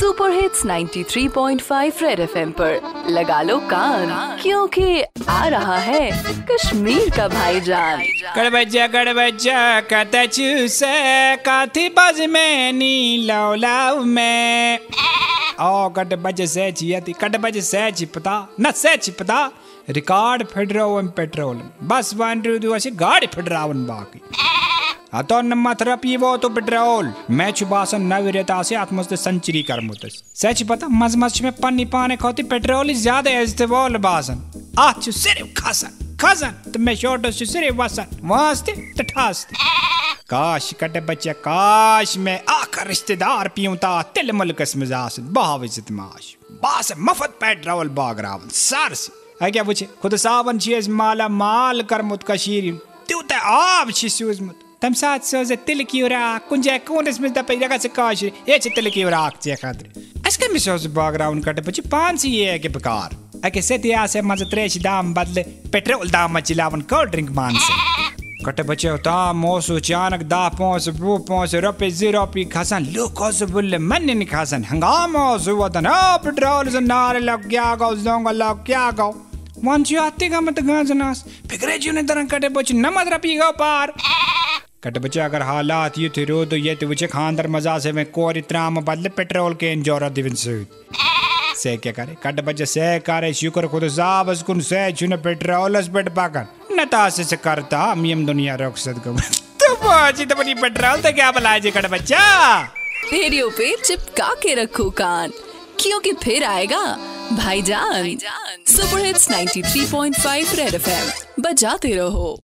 Super hits 93.5 red FM पर। लगा लो कान, क्योंकि आ रहा है कश्मीर का भाईजान। गड़बजा गड़बजा कत चूसे, काथी बज में नी ओ चिपता न से चिपता रिकॉर्ड फिडरोवन पेट्रोल। बस वन, टू, दो गाड़ी फिडरावन बाकी। अतो तो पेट्रोल मैं बासन से आत्मस्त संचरी कर मुतस सच मज मज में पन्नी पाने खोती पेट्रोल ज़्यादा इस्तेमाल बासन आज सिर्फ़ तो मैं शॉर्ट से सिर्फ़ तठास्ते काश बच्चे काश मैं रिश्तेदार पियूता तिल मुल्कस मिजाज बहाव इज़्ज़त माश बास मफत पेट्रोल बाग रावन सर क्या खुद चीज़ माला माल कर मुत कशीर त्यूते आब सूजमुत सोजे तिल की राक कुंजे कूनस में दपे जगह से काश? ये में अके सेतिया से त्रेश दाम बदले पेट्रोल दाम मचिलावन को ड्रिंक मान कटे बच्चे अचानक दा पहुँच वो पी जी ने तरह कटे बच्चे नमत रपी गो पार। कटे बच्चे अगर हालात ये थे रो तो ये बच्चे खानदार मज़ा से मैं कोरी त्राम बदले पेट्रोल के इंजोरा दिवन से। से क्या करे? कट बच्चे से करे शुक्र खुद साबस कुन से चुने पेट्रोल अस पेट पाकर। नतासे से करता मियम दुनिया रोक सद को। तो पहुँची तो बनी पेट्रोल तो क्या बुलाए जी कट बच्चा? रेडियो पे चिपका के रखो कान क्योंकि फिर आएगा भाईजान। सुपर हिट्स 93.5 रेड एफएम बजाते रहो।